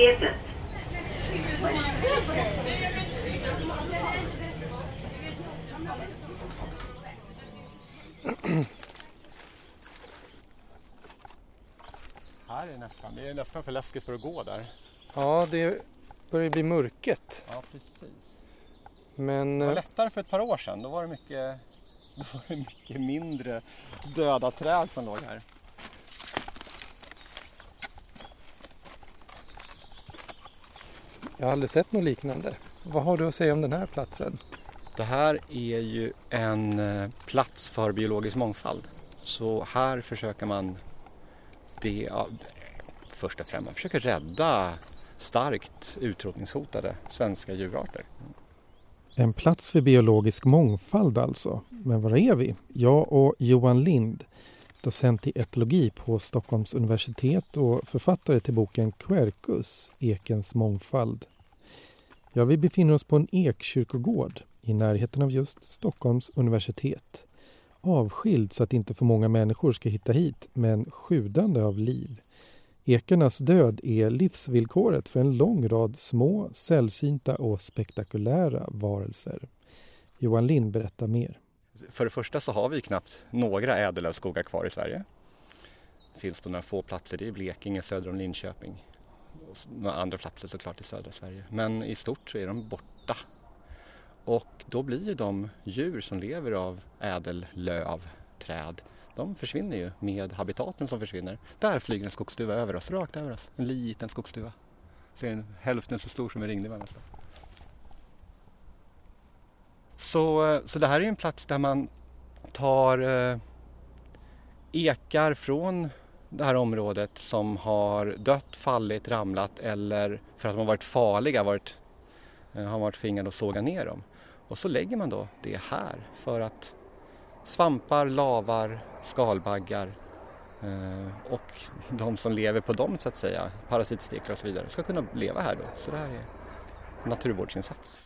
universitetet. Här är nästan, det är nästan för läskigt för att gå där. Ja, det börjar bli mörket. Ja, precis. Men Det var eh, lättare för ett par år sedan. Då var det mycket, då var det mycket mindre döda träd som låg här. Jag har aldrig sett något liknande. Vad har du att säga om den här platsen? Det här är ju en eh, plats för biologisk mångfald. Så här försöker man det, ja, först och främst, man försöker rädda starkt utrotningshotade svenska djurarter. En plats för biologisk mångfald alltså. Men var är vi? Jag och Johan Lind, docent i etologi på Stockholms universitet och författare till boken Quercus, Ekens mångfald. Ja, vi befinner oss på en ekkyrkogård i närheten av just Stockholms universitet. Avskild så att inte för många människor ska hitta hit, men sjudande av liv. Ekernas död är livsvillkoret för en lång rad små, sällsynta och spektakulära varelser. Johan Lind berättar mer. För det första så har vi knappt några ädellövskogar kvar i Sverige. Det finns på några få platser, det är Blekinge söder om Linköping. Och några andra platser såklart i södra Sverige. Men i stort så är de borta. Och då blir ju de djur som lever av ädellöv, träd, de försvinner ju med habitaten som försvinner. Där flyger en skogsduva över oss, rakt över oss. En liten skogsduva. Ser den hälften så stor som en ringduva nästan. Så, eh, så det här är en plats där man tar eh, ekar från det här området som har dött, fallit, ramlat eller för att de har varit farliga varit, eh, har varit tvingade att såga ner dem. Och så lägger man då det här för att svampar, lavar, skalbaggar eh, och de som lever på dem så att säga, parasitsteklar och så vidare, ska kunna leva här då. Så det här är en naturvårdsinsats.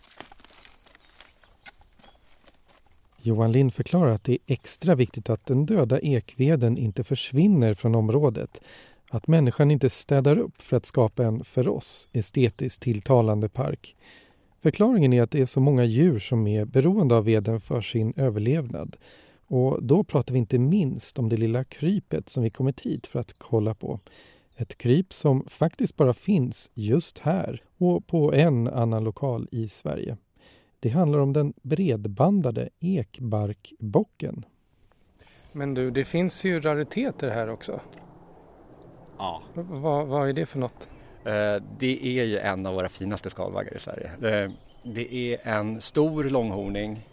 Johan Lind förklarar att det är extra viktigt att den döda ekveden inte försvinner från området. Att människan inte städar upp för att skapa en, för oss, estetiskt tilltalande park. Förklaringen är att det är så många djur som är beroende av veden för sin överlevnad. Och då pratar vi inte minst om det lilla krypet som vi kommit hit för att kolla på. Ett kryp som faktiskt bara finns just här och på en annan lokal i Sverige. Det handlar om den bredbandade ekbarkbocken. Men du, det finns ju rariteter här också. Ja, V- vad, är det för något? Eh, Det är ju en av våra finaste skalbaggar i Sverige. Det- är en stor långhorning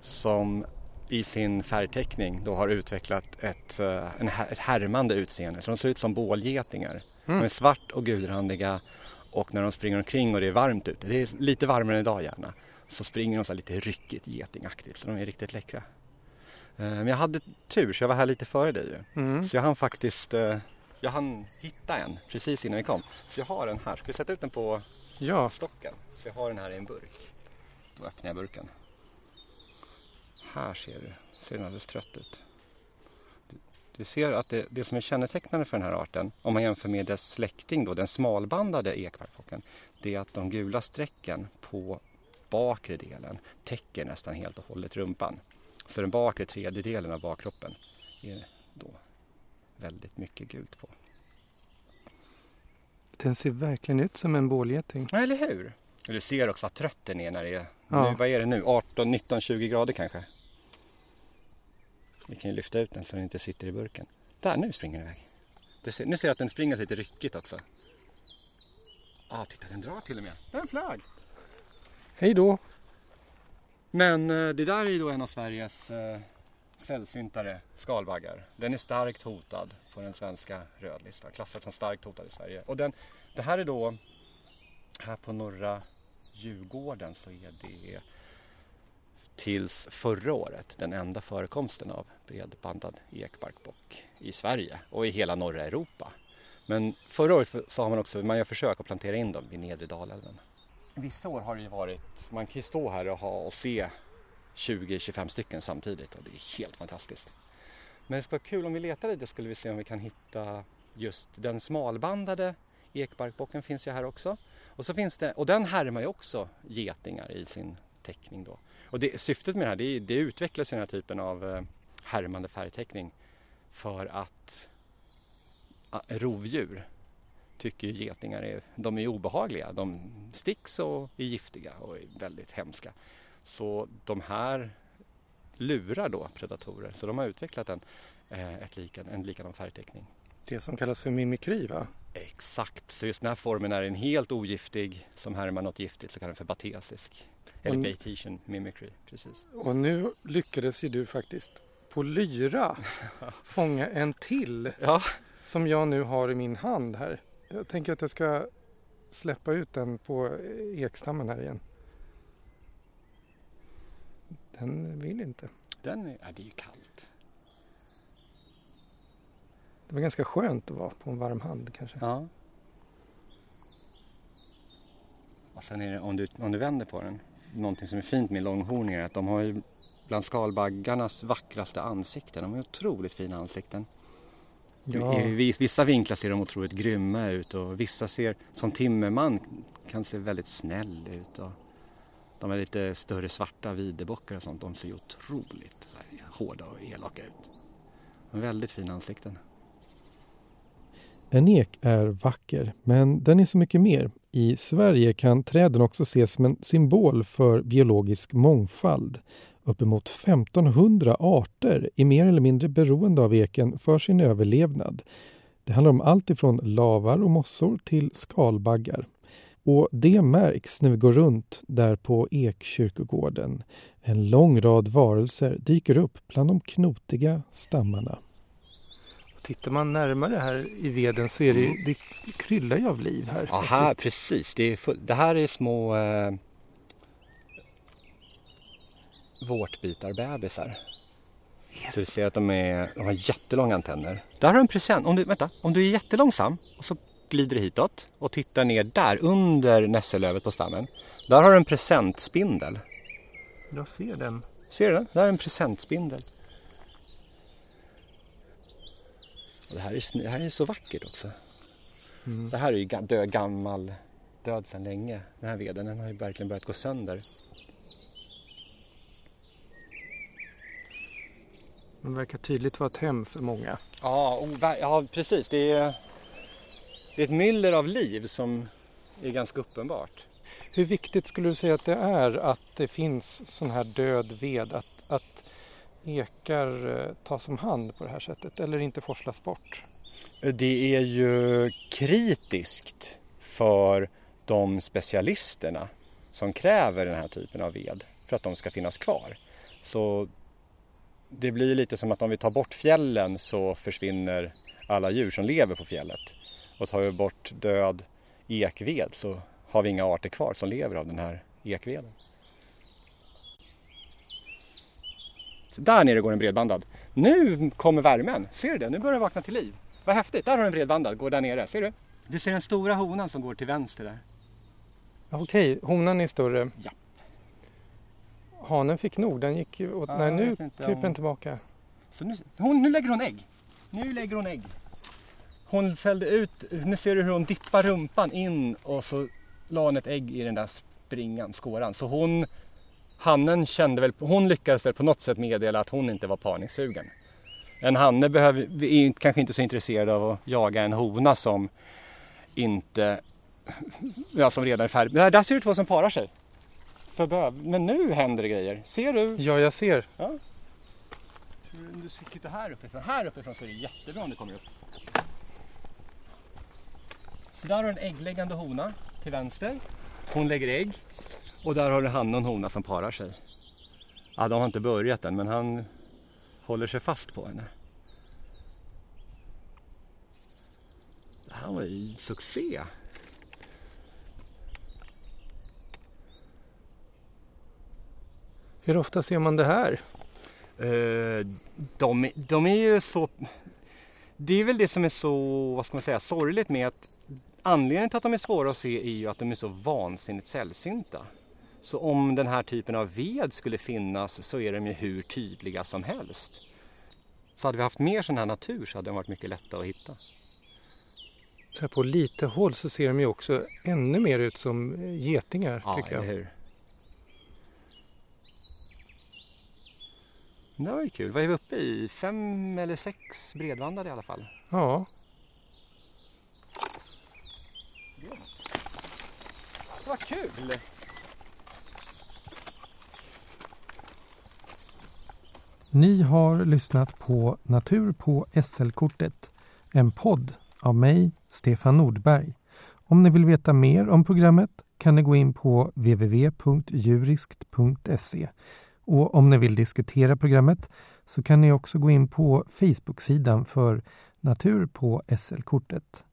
som i sin färgteckning då har utvecklat ett, eh, en, ett härmande utseende. Så de ser ut som bålgetingar. Mm. De är svart och gulrandiga och när de springer omkring och det är varmt ute, det är lite varmare än idag gärna, så springer de så lite ryckigt getingaktigt så de är riktigt läckra. Eh, Men jag hade tur så jag var här lite före dig ju. Mm. Så jag hann faktiskt eh, jag hann hitta en precis innan vi kom. Så jag har den här. Ska vi sätta ut den på Ja, stocken? Så jag har den här i en burk. Då öppnar jag burken. Här ser du. Ser den alldeles trött ut. Du, du ser att det, det som är kännetecknande för den här arten, om man jämför med dess släkting då, den smalbandade ekbarkbocken, det är att de gula strecken på bakre delen täcker nästan helt och hållet rumpan. Så den bakre tredjedelen av bakkroppen är då väldigt mycket gult på. den ser verkligen ut som en bålgeting. Eller hur? Du ser också vad trött den är när det är, Ja. nu, vad är det nu, 18, 19, 20 grader kanske. Vi kan ju lyfta ut den så den inte sitter i burken. Där, nu springer den iväg. Du ser, nu ser jag att den springer lite ryckigt också. Ja, ah, titta den drar till och med. Den flög! Hej då! Men eh, det där är ju då en av Sveriges eh, sällsyntare skalbaggar. Den är starkt hotad på den svenska rödlistan, klassad som starkt hotad i Sverige. Och den, det här är då, här på norra Djurgården så är det tills förra året den enda förekomsten av bredbandad ekbarkbock i Sverige och i hela norra Europa. Men förra året så har man också, man gör försök att plantera in dem vid nedre Dalälven. Vissa år har det ju varit, man kan ju stå här och, ha och se 20-25 stycken samtidigt och det är helt fantastiskt. Men det skulle vara kul om vi letar lite skulle vi se om vi kan hitta just den smalbandade ekbarkbocken finns ju här också. Och, så finns det, och den härmar ju också getingar i sin teckning då. Och det, syftet med det här, det, det utvecklas den här typen av eh, härmande färgteckning för att rovdjur tycker getingar är, de är obehagliga. De sticks och är giftiga och är väldigt hemska. Så de här lurar då predatorer. Så de har utvecklat en, eh, ett likan, en likadan färgteckning. Det som kallas för mimikry va? Exakt, så just den här formen är en helt ogiftig som härmar något giftigt så kallas för batesisk. Eller Bayesian mimicry, precis. Och nu lyckades ju du faktiskt på lyra fånga en till. Ja. Som jag nu har i min hand här. Jag tänker att jag ska släppa ut den på ekstammen här igen. Den vill inte. Den är, ja, det är ju kallt. Det var ganska skönt att vara på en varm hand kanske. Ja. Och sen är det om du, om du vänder på den. Någonting som är fint med långhorningar är att de har ju bland skalbaggarnas vackraste ansikten. De har otroligt fina ansikten. Ja. I vissa vinklar ser de otroligt grymma ut och vissa ser som timmerman kan se väldigt snäll ut. Och de är lite större svarta videbockar och sånt. De ser otroligt här, hårda och elaka ut. De väldigt fina ansikten. En ek är vacker, men den är så mycket mer. I Sverige kan träden också ses som en symbol för biologisk mångfald. Uppemot 1500 arter är mer eller mindre beroende av eken för sin överlevnad. Det handlar om allt ifrån lavar och mossor till skalbaggar. Och det märks när vi går runt där på Ekkyrkogården. En lång rad varelser dyker upp bland de knotiga stammarna. Tittar man närmare här i veden så är det, det kryllar ju av liv här. Ja, här, precis. Det, är full, det här är små eh, vårtbitarbebisar. Så du ser att de, är, de har jättelånga antenner. Där har du en present. Om du, vänta, om du är jättelångsam och så glider du hitåt och tittar ner där under nässelövet på stammen. Där har du en presentspindel. Jag ser den. Ser du den? Där är en presentspindel. Och det, här är, det här är så vackert också. Mm. Det här är ju död, gammal, död sedan länge. Den här veden den har ju verkligen börjat gå sönder. Den verkar tydligt vara ett hem för många. Ja, ja precis. Det är, det är ett myller av liv som är ganska uppenbart. Hur viktigt skulle du säga att det är att det finns sån här död ved? Att, att ekar eh, tas om hand på det här sättet eller inte forslas bort? Det är ju kritiskt för de specialisterna som kräver den här typen av ved för att de ska finnas kvar. Så det blir lite som att om vi tar bort fjällen så försvinner alla djur som lever på fjället. Och tar vi bort död ekved så har vi inga arter kvar som lever av den här ekveden. Så där nere går en bredbandad. Nu kommer värmen, ser du det? Nu börjar den vakna till liv. Vad häftigt, där har du en bredbandad, går där nere, ser du? Du ser den stora honan som går till vänster där. Okej, honan är större. Ja. Hanen fick nog, den gick åt... Ja, Nej, nu kryper den tillbaka. Så nu, hon, nu lägger hon ägg. Nu lägger hon ägg. Hon fällde ut, nu ser du hur hon dippar rumpan in och så la hon ett ägg i den där springan, skåran. Så hon, hannen kände väl, hon lyckades väl på något sätt meddela att hon inte var parningssugen. En hanne behöver, är kanske inte så intresserad av att jaga en hona som inte, ja som redan är färdig. Där, där ser du två som parar sig. För Men nu händer det grejer. Ser du? Ja, jag ser. Ja. Om du tittar här uppifrån. Här uppifrån så är det jättebra om du kommer upp. Så där har du en äggläggande hona till vänster. Hon lägger ägg. Och där har du han och en hona som parar sig. Ja, de har inte börjat än men han håller sig fast på henne. Det här var ju succé. Hur ofta ser man det här? Uh, de, de är ju så... Det är väl det som är så, vad ska man säga, sorgligt med att anledningen till att de är svåra att se är ju att de är så vansinnigt sällsynta. Så om den här typen av ved skulle finnas så är de ju hur tydliga som helst. Så hade vi haft mer sån här natur så hade den varit mycket lättare att hitta. Så här på lite håll så ser de ju också ännu mer ut som getingar. Ja, tycker jag. eller hur? Det var ju kul. Vad är vi uppe i? Fem eller sex bredvandade i alla fall. Ja, Det var kul! Ni har lyssnat på Natur på SL-kortet, en podd av mig, Stefan Nordberg. Om ni vill veta mer om programmet kan ni gå in på www.juriskt.se. Och om ni vill diskutera programmet så kan ni också gå in på Facebook-sidan för Natur på SL-kortet.